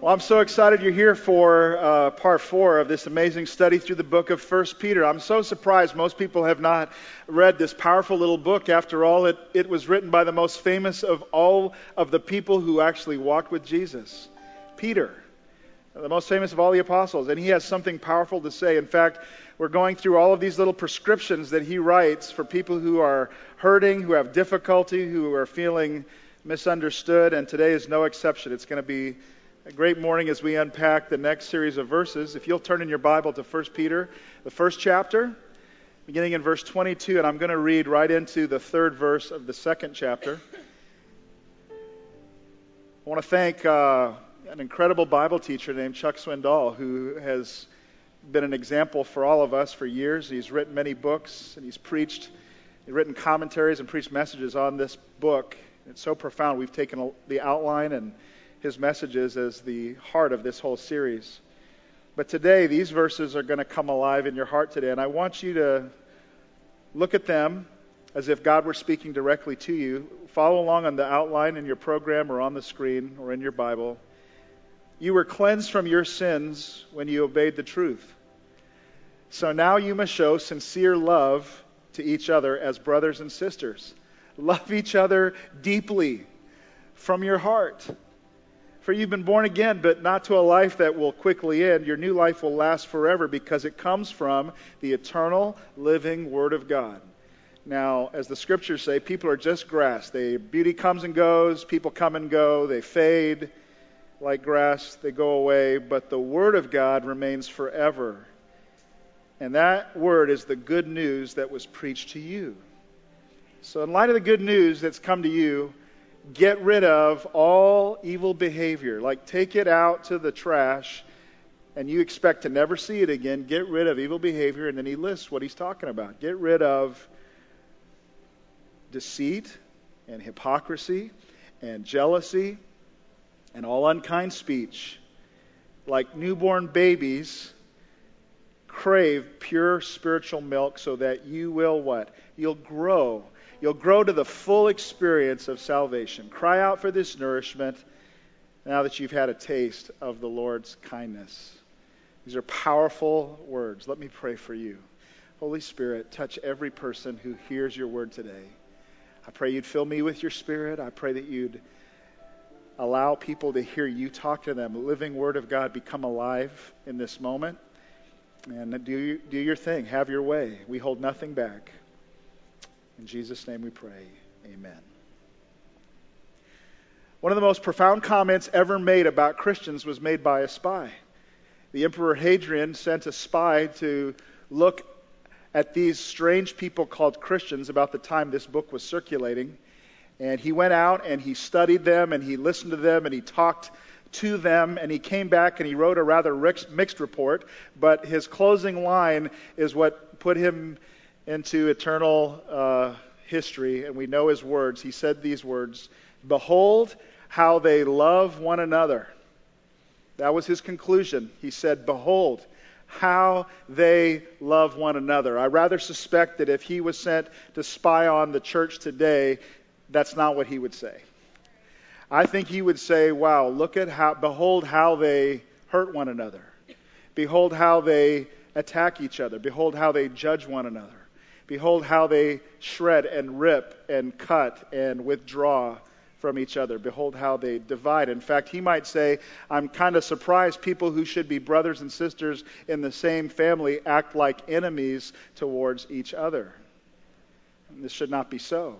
Well, I'm so excited you're here for uh, part four of this amazing study through the book of First Peter. I'm so surprised most people have not read this powerful little book. After all, it, it was written by the most famous of all of the people who actually walked with Jesus, Peter, the most famous of all the apostles. And he has something powerful to say. In fact, we're going through all of these little prescriptions that he writes for people who are hurting, who have difficulty, who are feeling misunderstood. And today is no exception. It's going to be a great morning as we unpack the next series of verses. If you'll turn in your Bible to 1 Peter, the first chapter, beginning in verse 22, and I'm going to read right into the third verse of the second chapter. I want to thank uh, an incredible Bible teacher named Chuck Swindoll, who has been an example for all of us for years. He's written many books and he's preached, he's written commentaries and preached messages on this book. It's so profound. We've taken the outline and his messages as the heart of this whole series. But today, these verses are going to come alive in your heart today, and I want you to look at them as if God were speaking directly to you. Follow along on the outline in your program or on the screen or in your Bible. You were cleansed from your sins when you obeyed the truth. So now you must show sincere love to each other as brothers and sisters. Love each other deeply from your heart. For you've been born again, but not to a life that will quickly end. Your new life will last forever because it comes from the eternal, living Word of God. Now, as the scriptures say, people are just grass. They, beauty comes and goes, people come and go, they fade like grass, they go away, but the Word of God remains forever. And that Word is the good news that was preached to you. So, in light of the good news that's come to you, get rid of all evil behavior. Like take it out to the trash and you expect to never see it again. Get rid of evil behavior. And then he lists what he's talking about. Get rid of deceit and hypocrisy and jealousy and all unkind speech. Like newborn babies, crave pure spiritual milk so that you will what? You'll grow you'll grow to the full experience of salvation. Cry out for this nourishment now that you've had a taste of the Lord's kindness. These are powerful words. Let me pray for you. Holy Spirit, touch every person who hears your word today. I pray you'd fill me with your spirit. I pray that you'd allow people to hear you talk to them. living word of God become alive in this moment. And do, do your thing. Have your way. We hold nothing back. In Jesus' name we pray. Amen. One of the most profound comments ever made about Christians was made by a spy. The Emperor Hadrian sent a spy to look at these strange people called Christians about the time this book was circulating. And he went out and he studied them and he listened to them and he talked to them and he came back and he wrote a rather mixed report. But his closing line is what put him into eternal uh, history, and we know his words. He said these words Behold how they love one another. That was his conclusion. He said, Behold how they love one another. I rather suspect that if he was sent to spy on the church today, that's not what he would say. I think he would say, Wow, look at how, behold how they hurt one another. Behold how they attack each other. Behold how they judge one another. Behold how they shred and rip and cut and withdraw from each other. Behold how they divide. In fact, he might say, I'm kind of surprised people who should be brothers and sisters in the same family act like enemies towards each other. And this should not be so.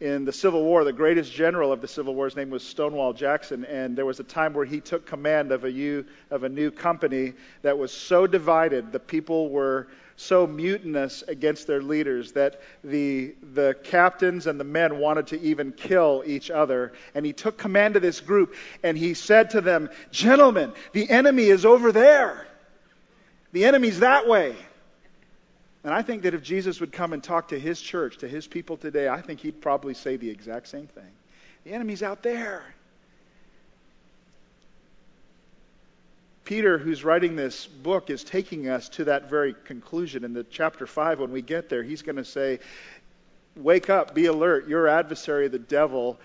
In the Civil War, the greatest general of the Civil War's name was Stonewall Jackson, and there was a time where he took command of a, new, of a new company that was so divided, the people were so mutinous against their leaders that the, the captains and the men wanted to even kill each other. And he took command of this group and he said to them, Gentlemen, the enemy is over there. The enemy's that way. And I think that if Jesus would come and talk to his church, to his people today, I think he'd probably say the exact same thing. The enemy's out there. Peter, who's writing this book, is taking us to that very conclusion. In the chapter 5, when we get there, he's going to say, Wake up, be alert. Your adversary, the devil,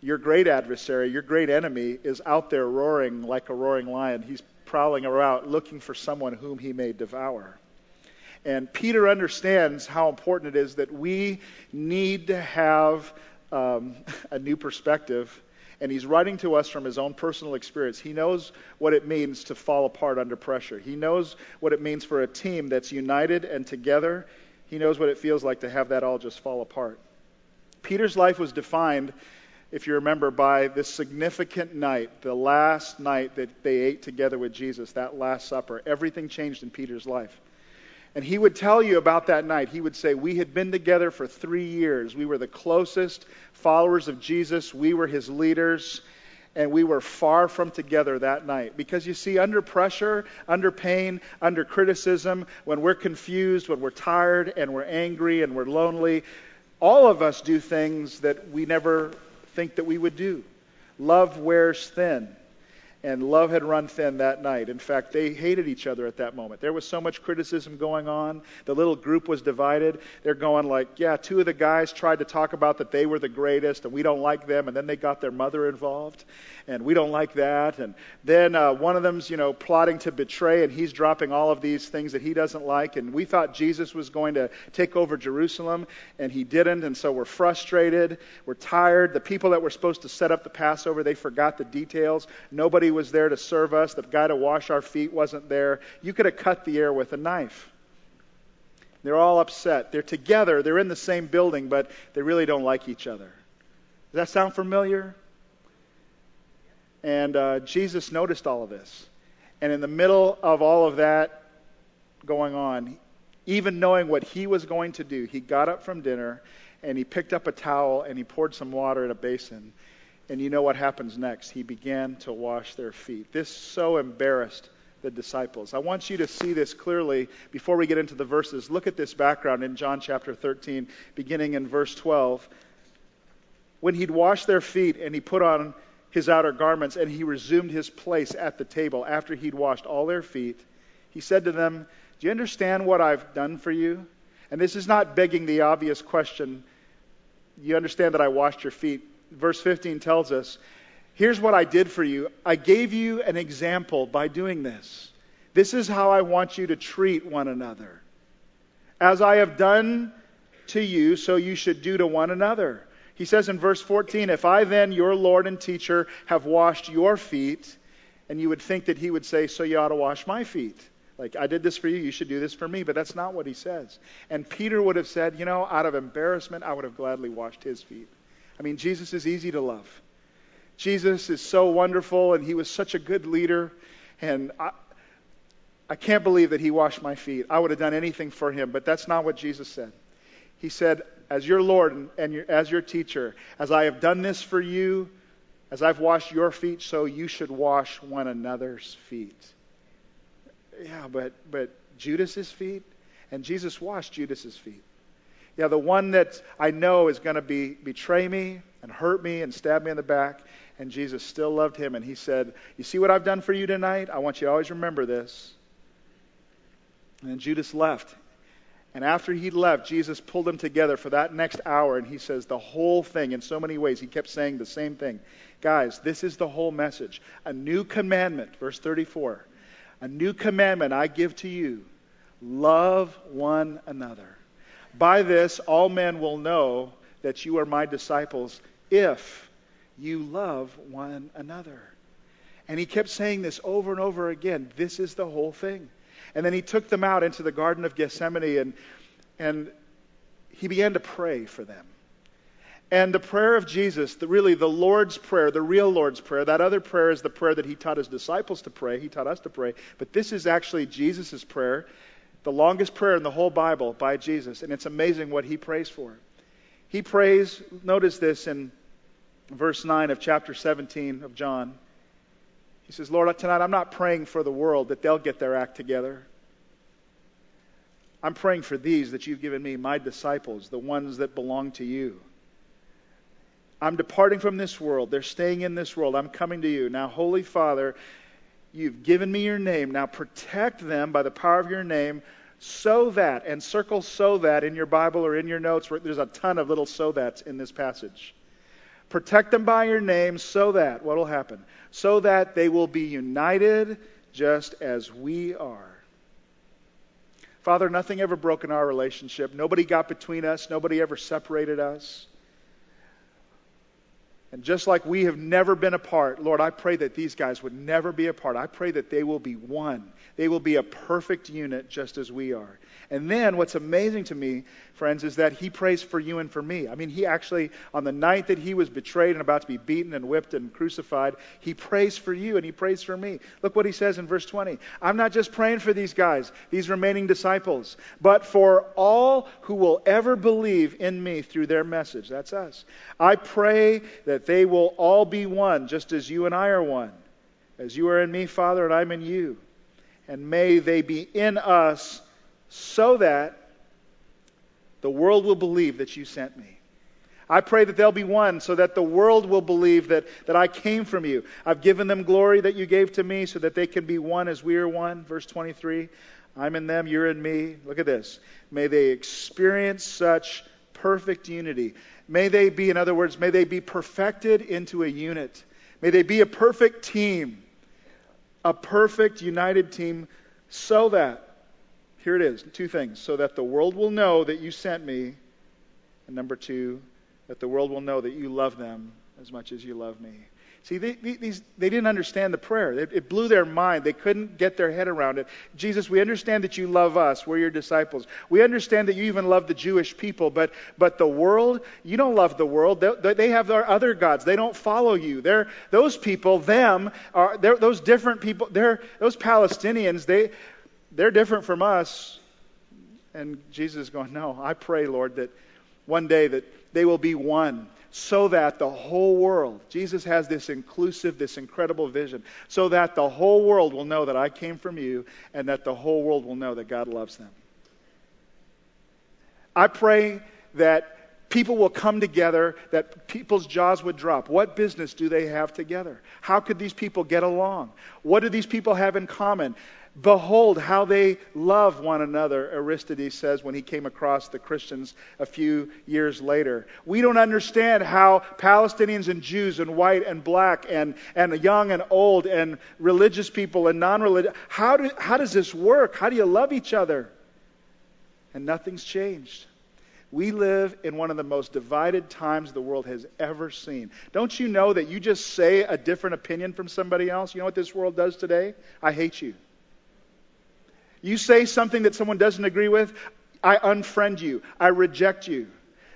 Your great adversary, your great enemy, is out there roaring like a roaring lion. He's prowling around looking for someone whom he may devour. And Peter understands how important it is that we need to have um, a new perspective. And he's writing to us from his own personal experience. He knows what it means to fall apart under pressure. He knows what it means for a team that's united and together. He knows what it feels like to have that all just fall apart. Peter's life was defined, if you remember, by this significant night, the last night that they ate together with Jesus, that Last Supper. Everything changed in Peter's life. And he would tell you about that night. He would say, We had been together for three years. We were the closest followers of Jesus, we were his leaders, and we were far from together that night. Because you see, under pressure, under pain, under criticism, when we're confused, when we're tired, and we're angry, and we're lonely, all of us do things that we never think that we would do. Love wears thin and love had run thin that night. In fact, they hated each other at that moment. There was so much criticism going on. The little group was divided. They're going like, yeah, two of the guys tried to talk about that they were the greatest and we don't like them, and then they got their mother involved, and we don't like that. And then uh, one of them's, you know, plotting to betray, and he's dropping all of these things that he doesn't like. And we thought Jesus was going to take over Jerusalem, and he didn't. And so we're frustrated. We're tired. The people that were supposed to set up the Passover, they forgot the details. Nobody was there to serve us. The guy to wash our feet wasn't there. You could have cut the air with a knife. They're all upset. They're together. They're in the same building, but they really don't like each other. Does that sound familiar? And uh, Jesus noticed all of this. And in the middle of all of that going on, even knowing what he was going to do, he got up from dinner and he picked up a towel and he poured some water in a basin and you know what happens next. He began to wash their feet. This so embarrassed the disciples. I want you to see this clearly before we get into the verses. Look at this background in John chapter 13, beginning in verse 12. When he'd washed their feet and he put on his outer garments and he resumed his place at the table after he'd washed all their feet, he said to them, Do you understand what I've done for you? And this is not begging the obvious question. You understand that I washed your feet verse 15 tells us here's what I did for you. I gave you an example by doing this. This is how I want you to treat one another. As I have done to you, so you should do to one another. He says in verse 14, If I then, your Lord and teacher, have washed your feet, and you would think that he would say, So you ought to wash my feet. Like, I did this for you, you should do this for me. But that's not what he says. And Peter would have said, You know, out of embarrassment, I would have gladly washed his feet. I mean, Jesus is easy to love. Jesus is so wonderful, and he was such a good leader. And I, I can't believe that he washed my feet. I would have done anything for him, but that's not what Jesus said. He said, As your Lord and, your, as your teacher, as I have done this for you, as I've washed your feet, so you should wash one another's feet. Yeah, but, but Judas's feet? And Jesus washed Judas's feet. Yeah, the one that I know is going to be betray me and hurt me and stab me in the back. And Jesus still loved him. And he said, You see what I've done for you tonight? I want you to always remember this. And Judas left. And after he left, Jesus pulled them together for that next hour. And he says the whole thing in so many ways. He kept saying the same thing. Guys, this is the whole message. A new commandment, verse 34. A new commandment I give to you love one another. By this, all men will know that you are my disciples if you love one another. And he kept saying this over and over again. This is the whole thing. And then he took them out into the Garden of Gethsemane and, and he began to pray for them. And the prayer of Jesus, the, really the Lord's Prayer, the real Lord's Prayer, that other prayer is the prayer that he taught his disciples to pray. He taught us to pray. But this is actually Jesus' prayer the longest prayer in the whole Bible by Jesus, and it's amazing what he prays for. He prays, notice this in verse 9 of chapter 17 of John. He says, Lord, tonight I'm not praying for the world that they'll get their act together. I'm praying for these that you've given me, my disciples, the ones that belong to you. I'm departing from this world. They're staying in this world. I'm coming to you. Now, Holy Father, You've given me your name. Now protect them by the power of your name so that, and circle so that in your Bible or in your notes. There's a ton of little so that's in this passage. Protect them by your name so that, what will happen? So that they will be united just as we are. Father, nothing ever broke in our relationship. Nobody got between us. Nobody ever separated us. And just like we have never been apart, Lord, I pray that these guys would never be apart. I pray that they will be one. They will be a perfect unit just as we are. And then what's amazing to me, friends, is that he prays for you and for me. I mean, he actually, on the night that he was betrayed and about to be beaten and whipped and crucified, he prays for you and he prays for me. Look what he says in verse 20. I'm not just praying for these guys, these remaining disciples, but for all who will ever believe in me through their message. That's us. I pray that they will all be one, just as you and I are one. As you are in me, Father, and I'm in you. And may they be in us so that the world will believe that you sent me. I pray that they'll be one so that the world will believe that, that I came from you. I've given them glory that you gave to me so that they can be one as we are one. Verse 23 I'm in them, you're in me. Look at this. May they experience such perfect unity. May they be, in other words, may they be perfected into a unit. May they be a perfect team, a perfect united team, so that here it is two things. So that the world will know that you sent me. And number two, that the world will know that you love them as much as you love me. See, they, these, they didn't understand the prayer. It, it, blew their mind. They couldn't get their head around it. Jesus, we understand that you love us. We're your disciples. We understand that you even love the Jewish people, but, but the world, you don't love the world. They, they have their other gods. They don't follow you. They're, those people, them, are those different people, they're, those Palestinians, they, they're different from us. And Jesus is going, No, I pray, Lord, that one day that they will be one so that the whole world, Jesus has this inclusive, this incredible vision, so that the whole world will know that I came from you and that the whole world will know that God loves them. I pray that people will come together, that people's jaws would drop. What business do they have together? How could these people get along? What do these people have in common? Behold how they love one another, Aristides says when he came across the Christians a few years later. We don't understand how Palestinians and Jews and white and black and, and young and old and religious people and non religious, how, do, how does this work? How do you love each other? And nothing's changed. We live in one of the most divided times the world has ever seen. Don't you know that you just say a different opinion from somebody else? You know what this world does today? I hate you. You say something that someone doesn't agree with, I unfriend you. I reject you.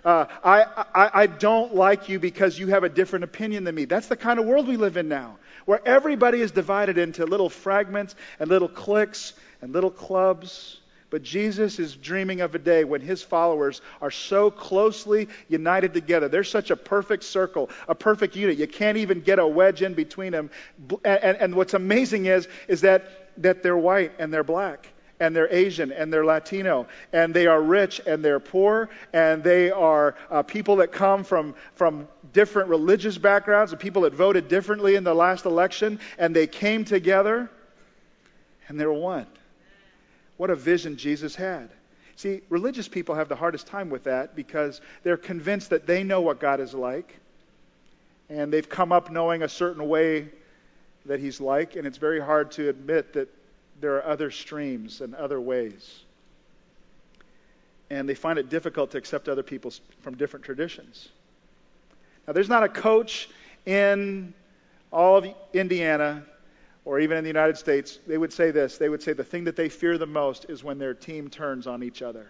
Uh, I, I, I don't like you because you have a different opinion than me. That's the kind of world we live in now, where everybody is divided into little fragments and little cliques and little clubs. But Jesus is dreaming of a day when his followers are so closely united together. They're such a perfect circle, a perfect unit. You can't even get a wedge in between them. And, and, and what's amazing is, is that, that they're white and they're black and they're Asian and they're Latino and they are rich and they're poor and they are uh, people that come from, from different religious backgrounds and people that voted differently in the last election and they came together and they're one. What a vision Jesus had. See, religious people have the hardest time with that because they're convinced that they know what God is like and they've come up knowing a certain way that he's like and it's very hard to admit that there are other streams and other ways. And they find it difficult to accept other people from different traditions. Now, there's not a coach in all of Indiana or even in the United States, they would say this. They would say the thing that they fear the most is when their team turns on each other.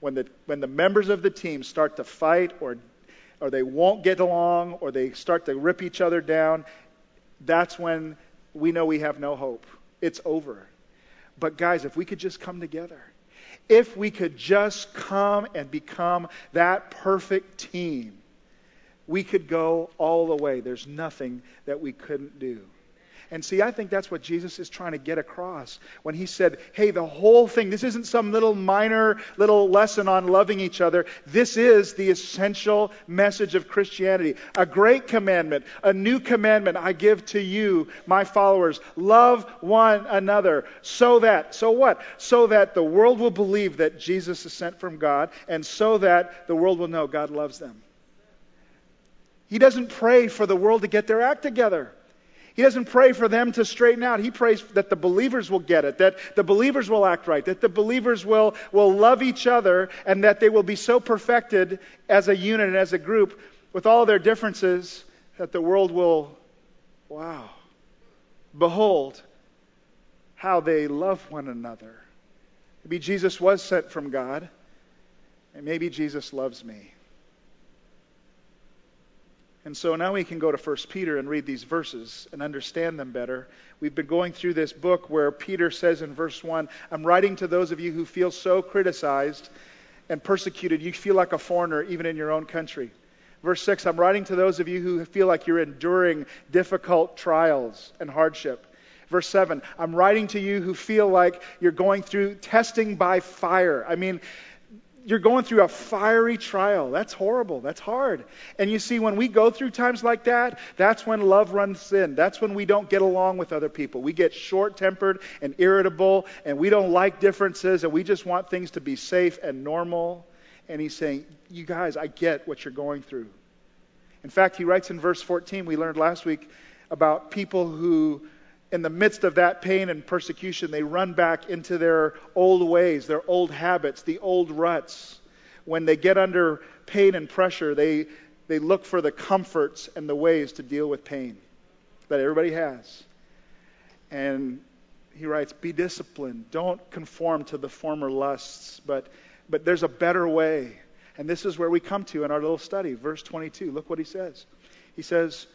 When the, when the members of the team start to fight or, or they won't get along or they start to rip each other down, that's when we know we have no hope. It's over. But, guys, if we could just come together, if we could just come and become that perfect team, we could go all the way. There's nothing that we couldn't do. And see, I think that's what Jesus is trying to get across when he said, hey, the whole thing, this isn't some little minor little lesson on loving each other. This is the essential message of Christianity. A great commandment, a new commandment I give to you, my followers. Love one another. So that, so what? So that the world will believe that Jesus is sent from God, and so that the world will know God loves them. He doesn't pray for the world to get their act together. He doesn't pray for them to straighten out. He prays that the believers will get it, that the believers will act right, that the believers will, will love each other, and that they will be so perfected as a unit and as a group with all their differences that the world will, wow, behold how they love one another. Maybe Jesus was sent from God, and maybe Jesus loves me. And so now we can go to 1 Peter and read these verses and understand them better. We've been going through this book where Peter says in verse 1 I'm writing to those of you who feel so criticized and persecuted, you feel like a foreigner even in your own country. Verse 6 I'm writing to those of you who feel like you're enduring difficult trials and hardship. Verse 7 I'm writing to you who feel like you're going through testing by fire. I mean, you're going through a fiery trial. That's horrible. That's hard. And you see, when we go through times like that, that's when love runs in. That's when we don't get along with other people. We get short tempered and irritable, and we don't like differences, and we just want things to be safe and normal. And he's saying, You guys, I get what you're going through. In fact, he writes in verse 14, we learned last week about people who in the midst of that pain and persecution, they run back into their old ways, their old habits, the old ruts. When they get under pain and pressure, they, they look for the comforts and the ways to deal with pain that everybody has. And he writes, Be disciplined. Don't conform to the former lusts, but, but there's a better way. And this is where we come to in our little study. Verse 22. Look what he says. He says,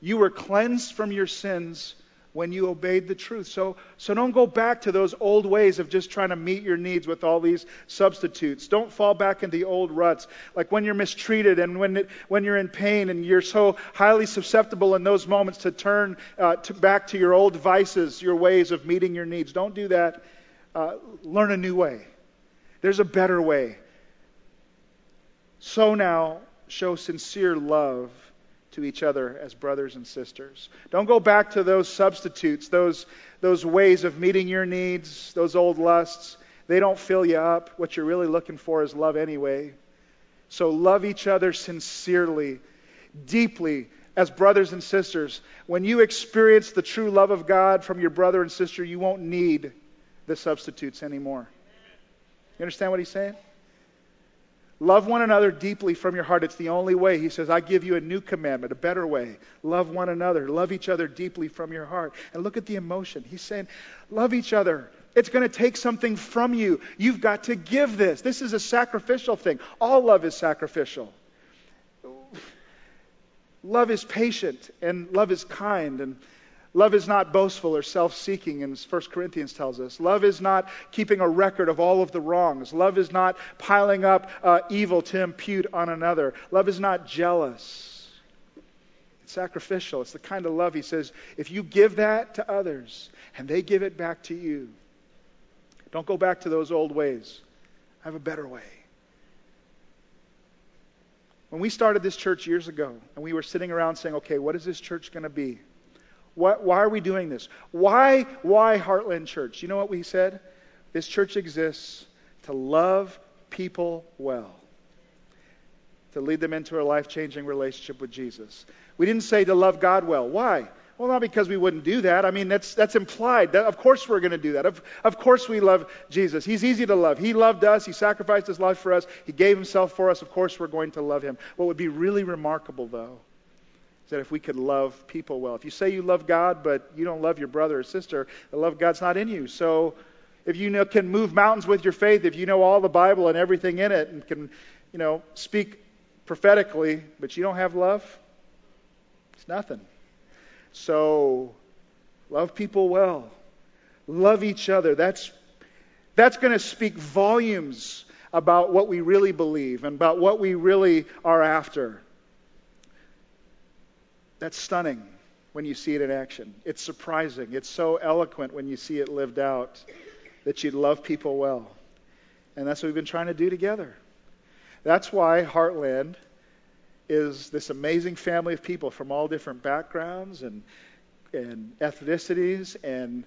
You were cleansed from your sins when you obeyed the truth. So, so don't go back to those old ways of just trying to meet your needs with all these substitutes. Don't fall back into the old ruts. Like when you're mistreated and when, it, when you're in pain and you're so highly susceptible in those moments to turn uh, to back to your old vices, your ways of meeting your needs. Don't do that. Uh, learn a new way. There's a better way. So now, show sincere love to each other as brothers and sisters. Don't go back to those substitutes, those, those ways of meeting your needs, those old lusts. They don't fill you up. What you're really looking for is love anyway. So love each other sincerely, deeply, as brothers and sisters. When you experience the true love of God from your brother and sister, you won't need the substitutes anymore. You understand what he's saying? Love one another deeply from your heart. It's the only way. He says, I give you a new commandment, a better way. Love one another. Love each other deeply from your heart. And look at the emotion. He's saying, Love each other. It's going to take something from you. You've got to give this. This is a sacrificial thing. All love is sacrificial. Love is patient, and love is kind, and Love is not boastful or self seeking, as 1 Corinthians tells us. Love is not keeping a record of all of the wrongs. Love is not piling up uh, evil to impute on another. Love is not jealous. It's sacrificial. It's the kind of love, he says, if you give that to others and they give it back to you, don't go back to those old ways. I have a better way. When we started this church years ago and we were sitting around saying, okay, what is this church going to be? Why, why are we doing this? Why, why Heartland Church? You know what we said? This church exists to love people well, to lead them into a life changing relationship with Jesus. We didn't say to love God well. Why? Well, not because we wouldn't do that. I mean, that's, that's implied. That, of course, we're going to do that. Of, of course, we love Jesus. He's easy to love. He loved us. He sacrificed his life for us. He gave himself for us. Of course, we're going to love him. What would be really remarkable, though, that if we could love people well. If you say you love God, but you don't love your brother or sister, the love of God's not in you. So if you know, can move mountains with your faith, if you know all the Bible and everything in it, and can, you know, speak prophetically, but you don't have love, it's nothing. So love people well. Love each other. That's that's going to speak volumes about what we really believe and about what we really are after. That's stunning when you see it in action. It's surprising. It's so eloquent when you see it lived out that you love people well. And that's what we've been trying to do together. That's why Heartland is this amazing family of people from all different backgrounds and, and ethnicities and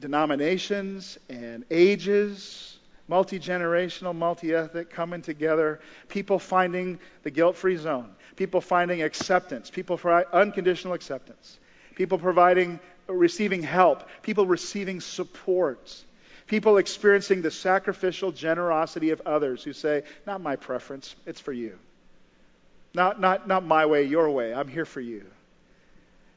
denominations and ages, multi generational, multi ethnic, coming together, people finding the guilt free zone, people finding acceptance, people for unconditional acceptance, people providing, receiving help, people receiving support, people experiencing the sacrificial generosity of others who say, Not my preference, it's for you. Not, not, not my way, your way. I'm here for you.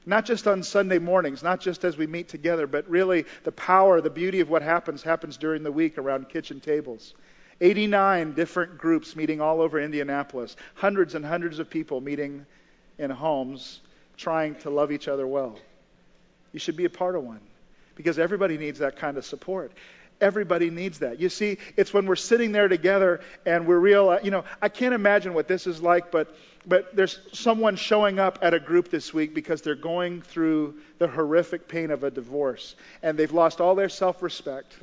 Not just on Sunday mornings, not just as we meet together, but really the power, the beauty of what happens happens during the week around kitchen tables. 89 different groups meeting all over Indianapolis, hundreds and hundreds of people meeting in homes trying to love each other well. You should be a part of one because everybody needs that kind of support. Everybody needs that. You see, it's when we're sitting there together and we're real, you know, I can't imagine what this is like, but but there's someone showing up at a group this week because they're going through the horrific pain of a divorce and they've lost all their self-respect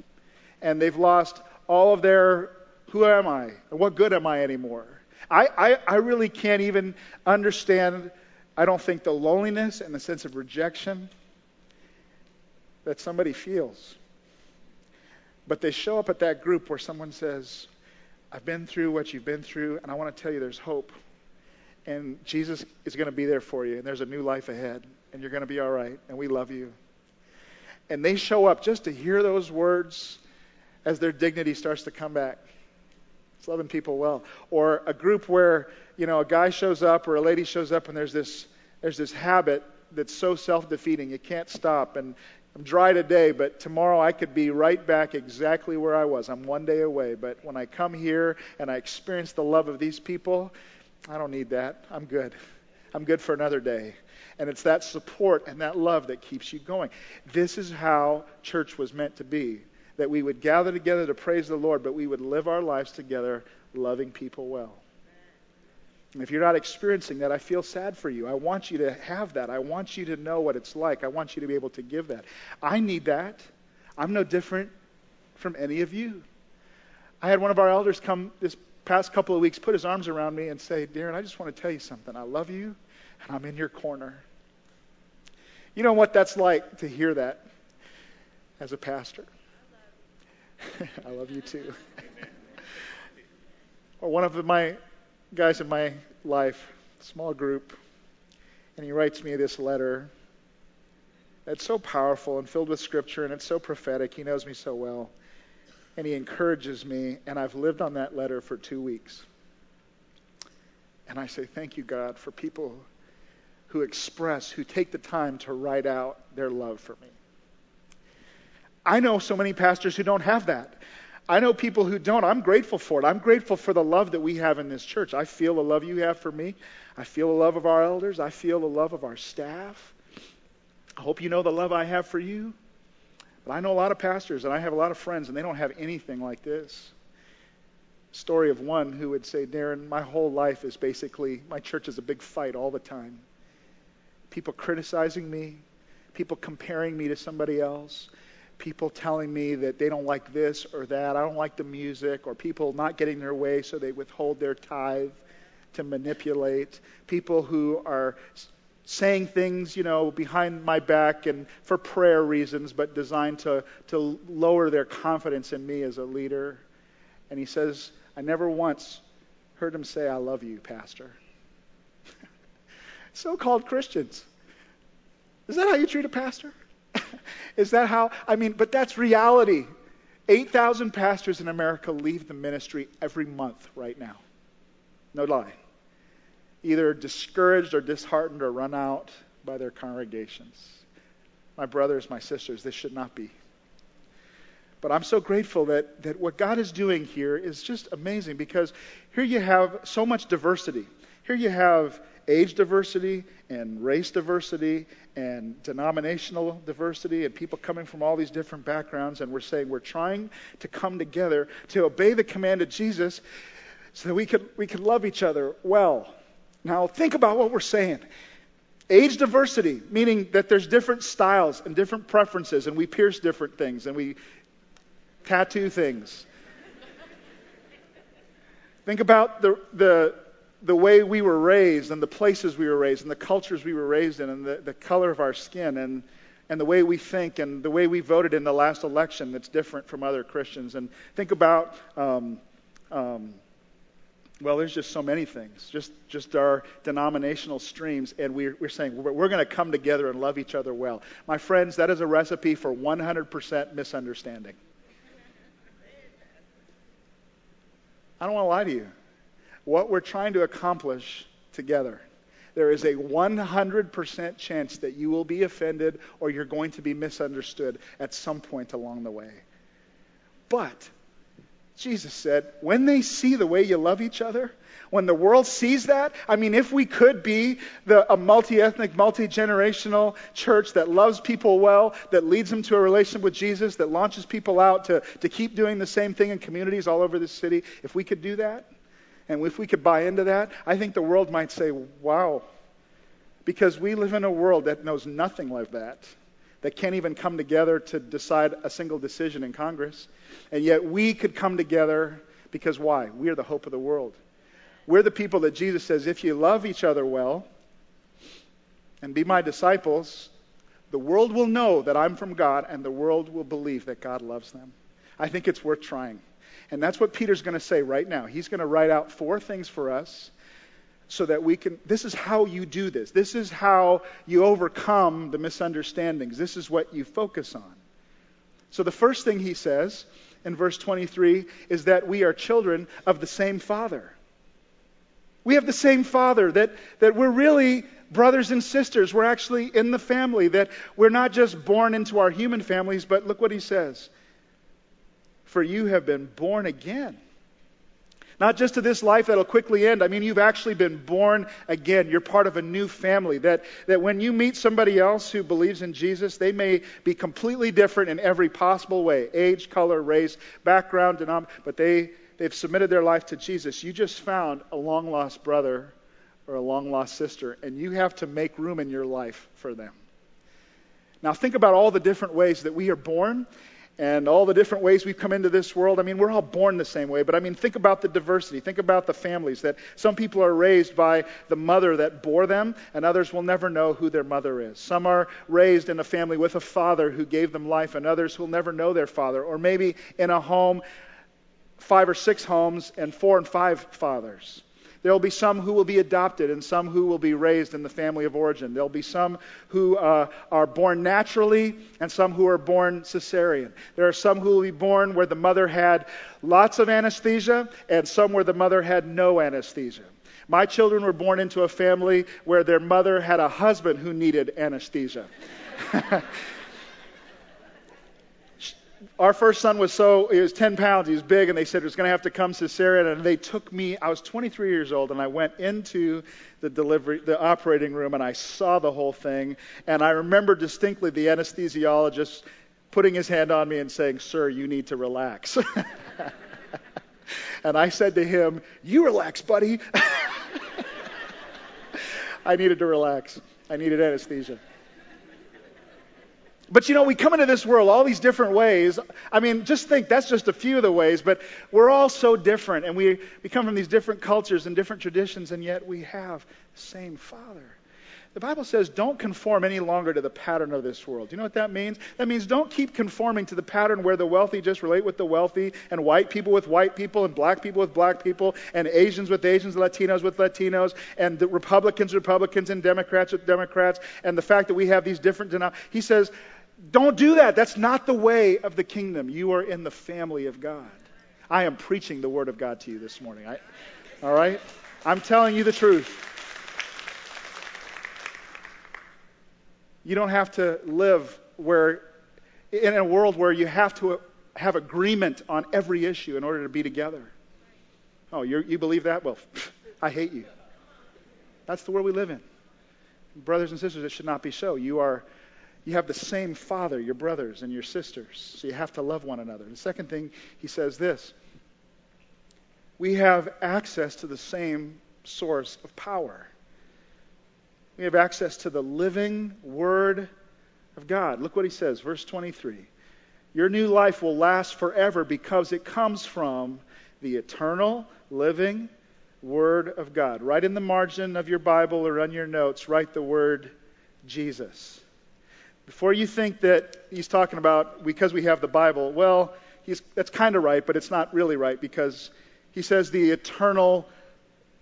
and they've lost all of their who am I and what good am I anymore. I, I, I really can't even understand, I don't think, the loneliness and the sense of rejection that somebody feels. But they show up at that group where someone says, I've been through what you've been through, and I want to tell you there's hope. And Jesus is going to be there for you, and there's a new life ahead, and you're going to be all right, and we love you. And they show up just to hear those words as their dignity starts to come back. It's loving people well. Or a group where, you know, a guy shows up or a lady shows up and there's this there's this habit that's so self-defeating. You can't stop and I'm dry today, but tomorrow I could be right back exactly where I was. I'm one day away. But when I come here and I experience the love of these people, I don't need that. I'm good. I'm good for another day. And it's that support and that love that keeps you going. This is how church was meant to be that we would gather together to praise the Lord, but we would live our lives together loving people well. If you're not experiencing that, I feel sad for you. I want you to have that. I want you to know what it's like. I want you to be able to give that. I need that. I'm no different from any of you. I had one of our elders come this past couple of weeks, put his arms around me and say, Darryn, I just want to tell you something. I love you, and I'm in your corner. You know what that's like to hear that as a pastor? I love you too. or one of my guys in my life, small group, and he writes me this letter. It's so powerful and filled with scripture, and it's so prophetic. He knows me so well. And he encourages me, and I've lived on that letter for two weeks. And I say, Thank you, God, for people who express, who take the time to write out their love for me. I know so many pastors who don't have that. I know people who don't. I'm grateful for it. I'm grateful for the love that we have in this church. I feel the love you have for me. I feel the love of our elders. I feel the love of our staff. I hope you know the love I have for you. But I know a lot of pastors and I have a lot of friends and they don't have anything like this. Story of one who would say, Darryn, my whole life is basically, my church is a big fight all the time. People criticizing me, people comparing me to somebody else, people telling me that they don't like this or that, I don't like the music, or people not getting their way so they withhold their tithe to manipulate, people who are saying things, you know, behind my back and for prayer reasons, but designed to, to lower their confidence in me as a leader. And he says, I never once heard him say, I love you, Pastor. so called Christians. Is that how you treat a pastor? Is that how? I mean, but that's reality. 8,000 pastors in America leave the ministry every month right now. No lie. Either discouraged or disheartened or run out by their congregations. My brothers, my sisters, this should not be. But I'm so grateful that, that what God is doing here is just amazing because here you have so much diversity. Here you have age diversity and race diversity and denominational diversity and people coming from all these different backgrounds. And we're saying we're trying to come together to obey the command of Jesus so that we could, we could love each other well. Now, think about what we're saying. Age diversity, meaning that there's different styles and different preferences, and we pierce different things and we tattoo things. Think about the, the, the way we were raised and the places we were raised and the cultures we were raised in and the, the color of our skin. And and the way we think and the way we voted in the last election that's different from other Christians. And think about, um, um, well, there's just so many things, just, just our denominational streams, and we're, we're saying we're, we're going to come together and love each other well. My friends, that is a recipe for 100% misunderstanding. I don't want to lie to you. What we're trying to accomplish together, there is a 100% chance that you will be offended or you're going to be misunderstood at some point along the way. But Jesus said, when they see the way you love each other, when the world sees that, I mean, if we could be the, a multi ethnic, multi generational church that loves people well, that leads them to a relationship with Jesus, that launches people out to, to keep doing the same thing in communities all over the city, if we could do that, and if we could buy into that, I think the world might say, wow. Because we live in a world that knows nothing like that that can't even come together to decide a single decision in Congress. And yet we could come together because why? We are the hope of the world. We're the people that Jesus says, if you love each other well and be my disciples, the world will know that I'm from God and the world will believe that God loves them. I think it's worth trying. And that's what Peter's going to say right now. He's going to write out four things for us so that we can. This is how you do this. This is how you overcome the misunderstandings. This is what you focus on. So the first thing he says in verse 23 is that we are children of the same Father. We have the same Father, that, that we're really brothers and sisters. We're actually in the family, that we're not just born into our human families, but look what he says. For you have been born again not just to this life that'll quickly end. I mean, you've actually been born again. You're part of a new family. That, that when you meet somebody else who believes in Jesus, they may be completely different in every possible way age, color, race, background, denom- but they, they've submitted their life to Jesus. You just found a long lost brother or a long lost sister, and you have to make room in your life for them. Now, think about all the different ways that we are born and all the different ways we've come into this world. I mean, we're all born the same way, but I mean, think about the diversity. Think about the families that some people are raised by the mother that bore them, and others will never know who their mother is. Some are raised in a family with a father who gave them life, and others will never know their father. Or maybe in a home, five or six homes, and four and five fathers. There will be some who will be adopted and some who will be raised in the family of origin. There will be some who uh, are born naturally and some who are born cesarean. There are some who will be born where the mother had lots of anesthesia and some where the mother had no anesthesia. My children were born into a family where their mother had a husband who needed anesthesia. our first son was so, he was 10 pounds, he was big, and they said it was going to have to come cesarean. And they took me, I was 23 years old, and I went into the delivery, the operating room, and I saw the whole thing. And I remember distinctly the anesthesiologist putting his hand on me and saying, Sir, you need to relax. and I said to him, You relax, buddy. I needed to relax. I needed anesthesia. But you know, we come into this world all these different ways. I mean, just think that's just a few of the ways, but we're all so different, and we, we come from these different cultures and different traditions, and yet we have the same Father. The Bible says, don't conform any longer to the pattern of this world. Do you know what that means? That means don't keep conforming to the pattern where the wealthy just relate with the wealthy, and white people with white people, and black people with black people, and Asians with Asians, Latinos with Latinos, and the Republicans with Republicans, and Democrats with Democrats, and the fact that we have these different denominations. He says, don't do that. That's not the way of the kingdom. You are in the family of God. I am preaching the word of God to you this morning. I, all right? I'm telling you the truth. You don't have to live where in a world where you have to have agreement on every issue in order to be together. Oh, you believe that? Well, I hate you. That's the world we live in. Brothers and sisters, it should not be so. You are you have the same father, your brothers and your sisters. So you have to love one another. The second thing he says this we have access to the same source of power. We have access to the living Word of God. Look what he says, verse 23. Your new life will last forever because it comes from the eternal, living Word of God. Right in the margin of your Bible or on your notes, write the word Jesus. Before you think that he's talking about because we have the Bible, well, he's, that's kind of right, but it's not really right because he says the eternal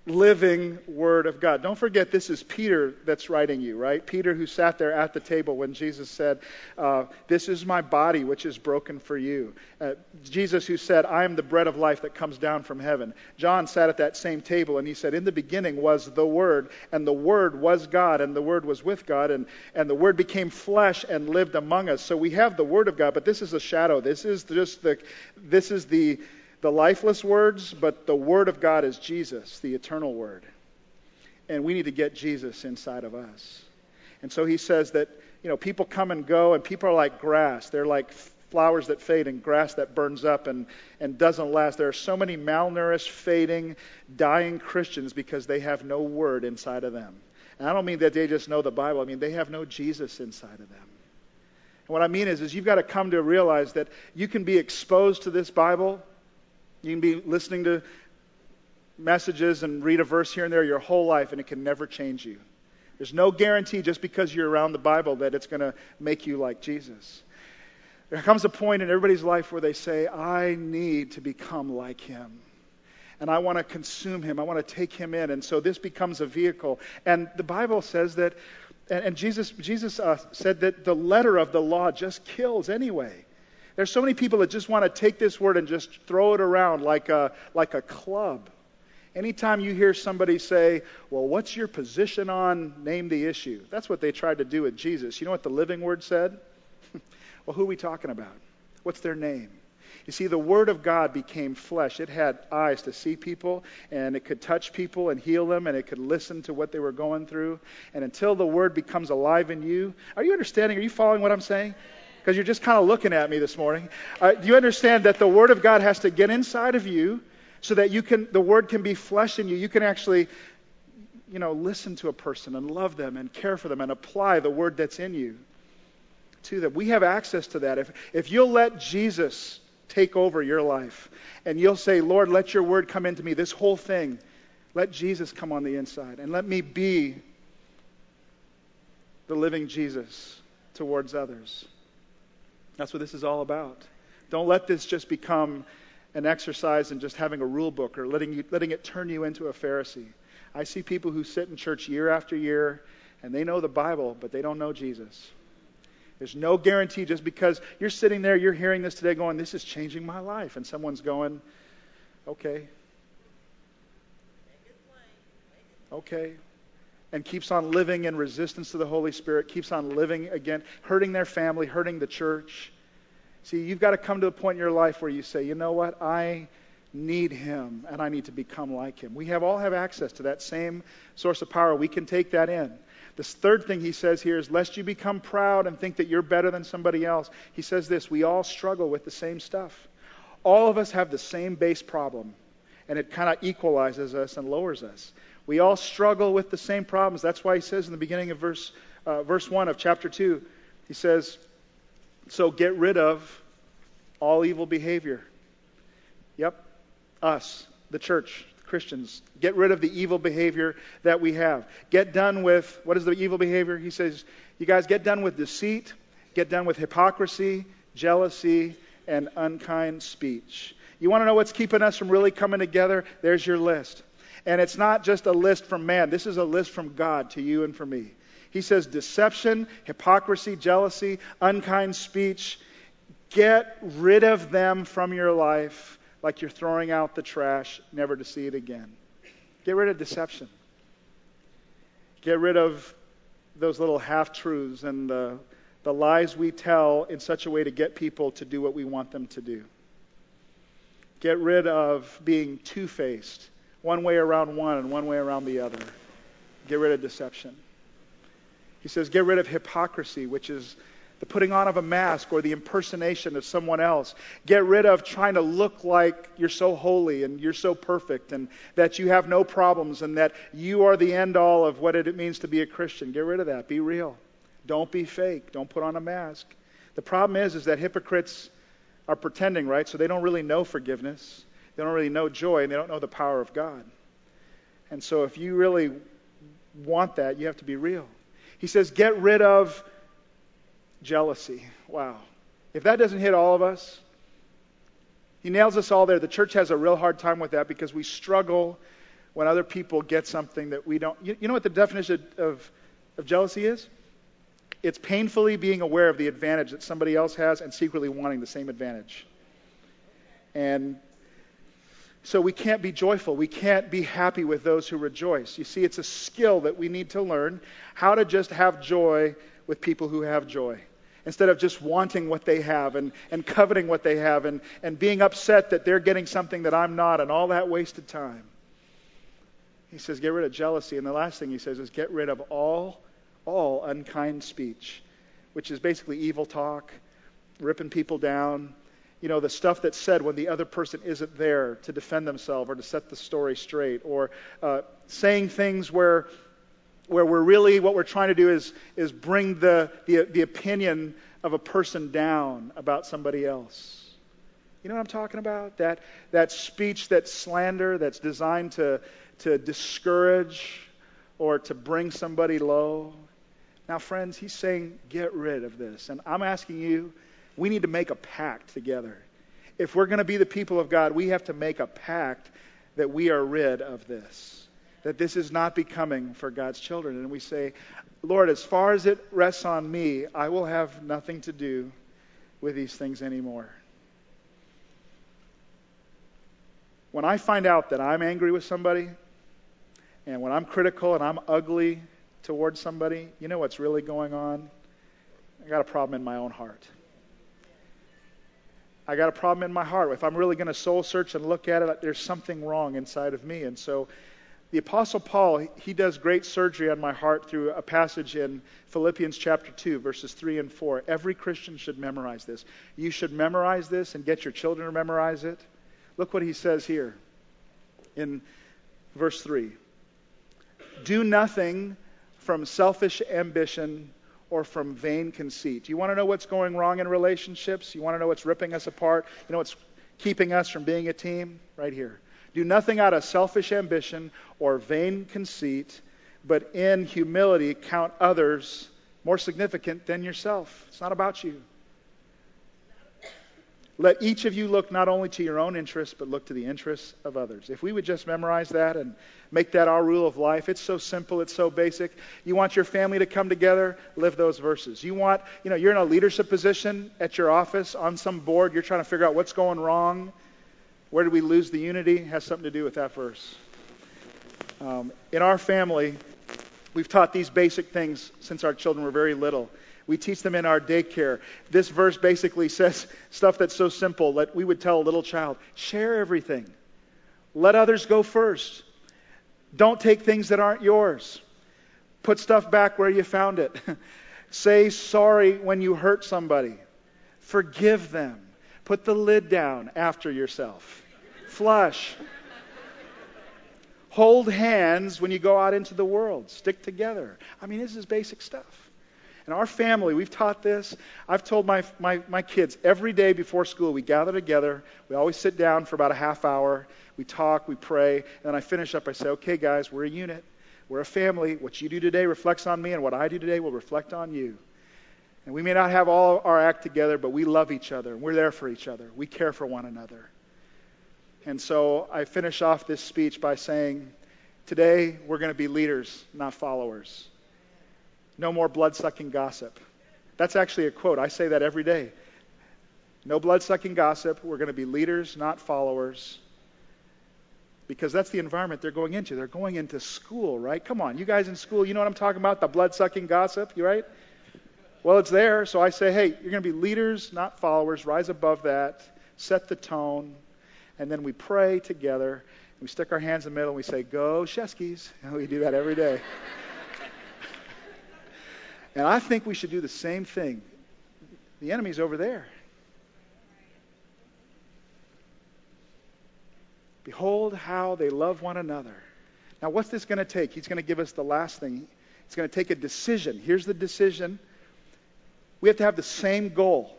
living Word of God. Don't forget, this is Peter that's writing you, right? Peter, who sat there at the table when Jesus said, uh, This is my body, which is broken for you. Uh, Jesus, who said, I am the bread of life that comes down from heaven. John sat at that same table and he said, In the beginning was the Word, and the Word was God, and the Word was with God, and, and the Word became flesh and lived among us. So we have the Word of God, but this is a shadow. This is just the, this is the, the lifeless words, but the Word of God is Jesus, the eternal Word. And we need to get Jesus inside of us. And so he says that, you know, people come and go, and people are like grass. They're like flowers that fade and grass that burns up and, and doesn't last. There are so many malnourished, fading, dying Christians because they have no Word inside of them. And I don't mean that they just know the Bible, I mean they have no Jesus inside of them. And what I mean is, is you've got to come to realize that you can be exposed to this Bible you can be listening to messages and read a verse here and there your whole life, and it can never change you. There's no guarantee just because you're around the Bible that it's going to make you like Jesus. There comes a point in everybody's life where they say, I need to become like him. And I want to consume him. I want to take him in. And so this becomes a vehicle. And the Bible says that, and, Jesus, Jesus uh, said that the letter of the law just kills anyway. There's so many people that just want to take this word and just throw it around like a, like a club. Anytime you hear somebody say, Well, what's your position on name the issue? That's what they tried to do with Jesus. You know what the living word said? well, who are we talking about? What's their name? You see, the Word of God became flesh. It had eyes to see people, and it could touch people and heal them, and it could listen to what they were going through. And until the Word becomes alive in you, are you understanding? Are you following what I'm saying? Because you're just kind of looking at me this morning. Uh, do you understand that the Word of God has to get inside of you so that you can, the Word can be flesh in you? You can actually, you know, listen to a person and love them and care for them and apply the Word that's in you to them. We have access to that. If, if you'll let Jesus take over your life and you'll say, Lord, let your Word come into me, this whole thing, let Jesus come on the inside and let me be the living Jesus towards others. That's what this is all about. Don't let this just become an exercise in just having a rule book or letting, you, letting it turn you into a Pharisee. I see people who sit in church year after year and they know the Bible, but they don't know Jesus. There's no guarantee just because you're sitting there, you're hearing this today going, This is changing my life. And someone's going, Okay. Okay and keeps on living in resistance to the Holy Spirit, keeps on living again, hurting their family, hurting the church. See, you've got to come to a point in your life where you say, you know what? I need him and I need to become like him. We have all have access to that same source of power. We can take that in. This third thing he says here is lest you become proud and think that you're better than somebody else. He says this, we all struggle with the same stuff. All of us have the same base problem and it kind of equalizes us and lowers us. We all struggle with the same problems. That's why he says in the beginning of verse, uh, verse 1 of chapter 2, he says, So get rid of all evil behavior. Yep, us, the church, Christians. Get rid of the evil behavior that we have. Get done with, what is the evil behavior? He says, You guys get done with deceit, get done with hypocrisy, jealousy, and unkind speech. You want to know what's keeping us from really coming together? There's your list. And it's not just a list from man, this is a list from God to you and for me. He says deception, hypocrisy, jealousy, unkind speech. Get rid of them from your life like you're throwing out the trash, never to see it again. Get rid of deception. Get rid of those little half truths and the, the lies we tell in such a way to get people to do what we want them to do. Get rid of being two faced one way around one and one way around the other. Get rid of deception. He says, get rid of hypocrisy, which is the putting on of a mask or the impersonation of someone else. Get rid of trying to look like you're so holy and you're so perfect and that you have no problems and that you are the end all of what it means to be a Christian. Get rid of that. Be real. Don't be fake. Don't put on a mask. The problem is, is that hypocrites are pretending, right? So they don't really know forgiveness. They don't really know joy and they don't know the power of God. And so if you really want that, you have to be real. He says, get rid of jealousy. Wow. If that doesn't hit all of us, he nails us all there. The church has a real hard time with that because we struggle when other people get something that we don't. You, you know what the definition of, of jealousy is? It's painfully being aware of the advantage that somebody else has and secretly wanting the same advantage. And so we can't be joyful. We can't be happy with those who rejoice. You see, it's a skill that we need to learn how to just have joy with people who have joy instead of just wanting what they have and, and coveting what they have and, and being upset that they're getting something that I'm not and all that wasted time. He says, get rid of jealousy. And the last thing he says is get rid of all, all unkind speech, which is basically evil talk, ripping people down. You know, the stuff that's said when the other person isn't there to defend themselves or to set the story straight, or uh, saying things where where we're really, what we're trying to do is, is bring the, the, the opinion of a person down about somebody else. You know what I'm talking about? That, that speech, that slander that's designed to, to discourage or to bring somebody low. Now, friends, he's saying, get rid of this. And I'm asking you, we need to make a pact together. If we're going to be the people of God, we have to make a pact that we are rid of this that this is not becoming for God's children. And we say, Lord, as far as it rests on me, I will have nothing to do with these things anymore. When I find out that I'm angry with somebody, and when I'm critical and I'm ugly towards somebody, you know what's really going on? I got a problem in my own heart. I got a problem in my heart. If I'm really going to soul search and look at it, there's something wrong inside of me. And so the Apostle Paul, he does great surgery on my heart through a passage in Philippians chapter 2, verses 3 and 4. Every Christian should memorize this. You should memorize this and get your children to memorize it. Look what he says here in verse 3 Do nothing from selfish ambition or from vain conceit. You want to know what's going wrong in relationships? You want to know what's ripping us apart? You know what's keeping us from being a team? Right here. Do nothing out of selfish ambition or vain conceit, but in humility count others more significant than yourself. It's not about you. Let each of you look not only to your own interests, but look to the interests of others. If we would just memorize that and make that our rule of life, it's so simple, it's so basic. You want your family to come together, live those verses. You want, you know, you're in a leadership position at your office on some board, you're trying to figure out what's going wrong where did we lose the unity? It has something to do with that verse. Um, in our family, we've taught these basic things since our children were very little. We teach them in our daycare. This verse basically says stuff that's so simple that we would tell a little child share everything, let others go first. Don't take things that aren't yours. Put stuff back where you found it. Say sorry when you hurt somebody. Forgive them. Put the lid down after yourself. Flush. Hold hands when you go out into the world. Stick together. I mean, this is basic stuff. In our family, we've taught this. I've told my, my, my kids every day before school, we gather together. We always sit down for about a half hour. We talk, we pray. And then I finish up. I say, okay, guys, we're a unit. We're a family. What you do today reflects on me, and what I do today will reflect on you. And we may not have all our act together, but we love each other. We're there for each other. We care for one another. And so I finish off this speech by saying, today we're going to be leaders, not followers. No more blood sucking gossip. That's actually a quote. I say that every day. No blood sucking gossip. We're going to be leaders, not followers. Because that's the environment they're going into. They're going into school, right? Come on, you guys in school, you know what I'm talking about? The blood sucking gossip, right? Well, it's there, so I say, hey, you're going to be leaders, not followers. Rise above that, set the tone, and then we pray together. We stick our hands in the middle and we say, Go, Scheskes. And we do that every day. And I think we should do the same thing. The enemy's over there. Behold how they love one another. Now, what's this going to take? He's going to give us the last thing. It's going to take a decision. Here's the decision we have to have the same goal.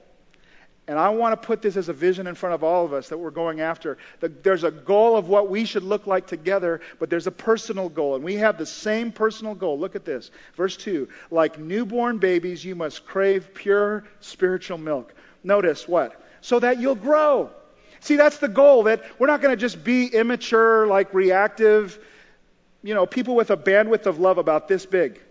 And I want to put this as a vision in front of all of us that we're going after. There's a goal of what we should look like together, but there's a personal goal. And we have the same personal goal. Look at this. Verse 2 Like newborn babies, you must crave pure spiritual milk. Notice what? So that you'll grow. See, that's the goal, that we're not going to just be immature, like reactive, you know, people with a bandwidth of love about this big.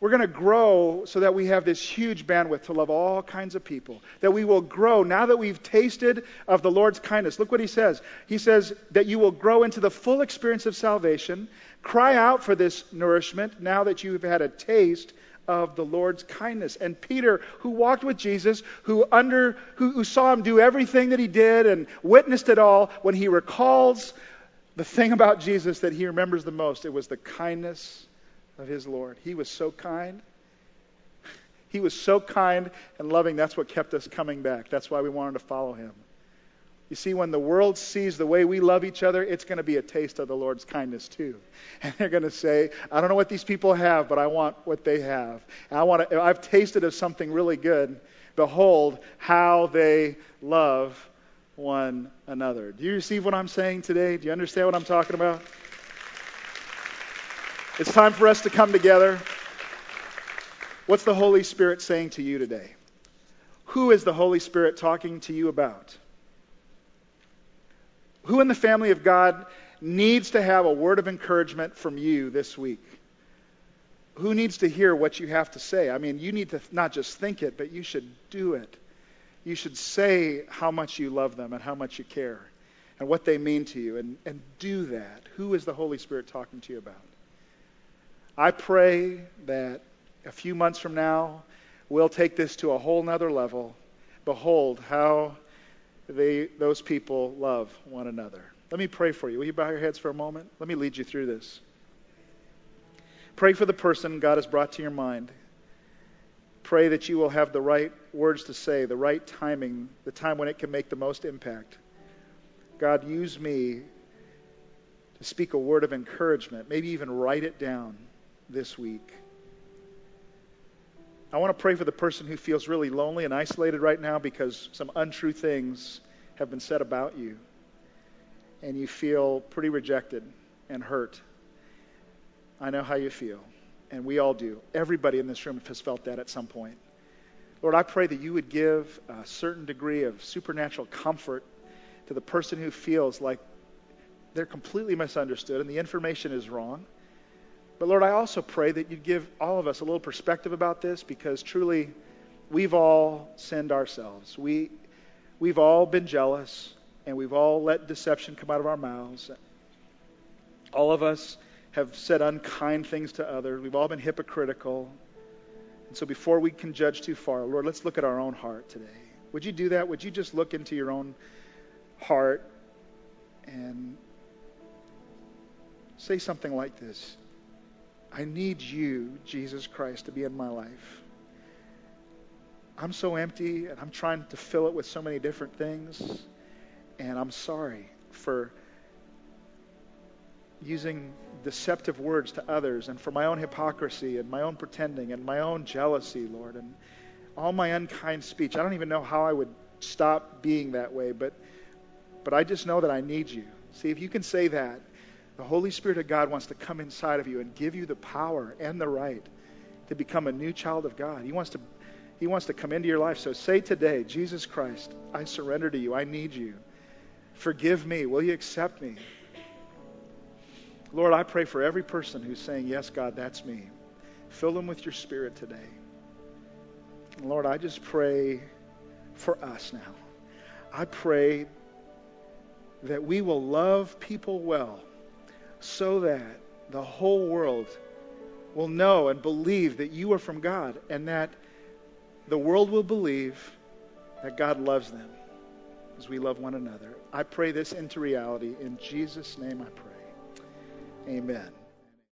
We're going to grow so that we have this huge bandwidth to love all kinds of people. That we will grow now that we've tasted of the Lord's kindness. Look what he says. He says that you will grow into the full experience of salvation. Cry out for this nourishment now that you've had a taste of the Lord's kindness. And Peter, who walked with Jesus, who under who, who saw him do everything that he did and witnessed it all, when he recalls the thing about Jesus that he remembers the most, it was the kindness of his Lord. He was so kind. He was so kind and loving. That's what kept us coming back. That's why we wanted to follow him. You see, when the world sees the way we love each other, it's going to be a taste of the Lord's kindness too. And they're going to say, I don't know what these people have, but I want what they have. I want to, I've tasted of something really good. Behold how they love one another. Do you receive what I'm saying today? Do you understand what I'm talking about? It's time for us to come together. What's the Holy Spirit saying to you today? Who is the Holy Spirit talking to you about? Who in the family of God needs to have a word of encouragement from you this week? Who needs to hear what you have to say? I mean, you need to not just think it, but you should do it. You should say how much you love them and how much you care and what they mean to you and, and do that. Who is the Holy Spirit talking to you about? I pray that a few months from now, we'll take this to a whole nother level. Behold, how they, those people love one another. Let me pray for you. Will you bow your heads for a moment? Let me lead you through this. Pray for the person God has brought to your mind. Pray that you will have the right words to say, the right timing, the time when it can make the most impact. God, use me to speak a word of encouragement, maybe even write it down this week. I want to pray for the person who feels really lonely and isolated right now because some untrue things have been said about you. And you feel pretty rejected and hurt. I know how you feel. And we all do. Everybody in this room has felt that at some point. Lord, I pray that you would give a certain degree of supernatural comfort to the person who feels like they're completely misunderstood and the information is wrong but Lord, I also pray that you'd give all of us a little perspective about this because truly we've all sinned ourselves. We, we've all been jealous and we've all let deception come out of our mouths. All of us have said unkind things to others. We've all been hypocritical. And so before we can judge too far, Lord, let's look at our own heart today. Would you do that? Would you just look into your own heart and say something like this I need you, Jesus Christ, to be in my life. I'm so empty and I'm trying to fill it with so many different things. And I'm sorry for using deceptive words to others and for my own hypocrisy and my own pretending and my own jealousy, Lord, and all my unkind speech. I don't even know how I would stop being that way, but but I just know that I need you. See, if you can say that, the Holy Spirit of God wants to come inside of you and give you the power and the right to become a new child of God. He wants to he wants to come into your life. So say today, Jesus Christ, I surrender to you. I need you. Forgive me. Will you accept me? Lord, I pray for every person who's saying, Yes, God, that's me. Fill them with your spirit today. Lord, I just pray for us now. I pray that we will love people well so that the whole world will know and believe that you are from God and that the world will believe that God loves them as we love one another. I pray this into reality. In Jesus' name I pray. Amen.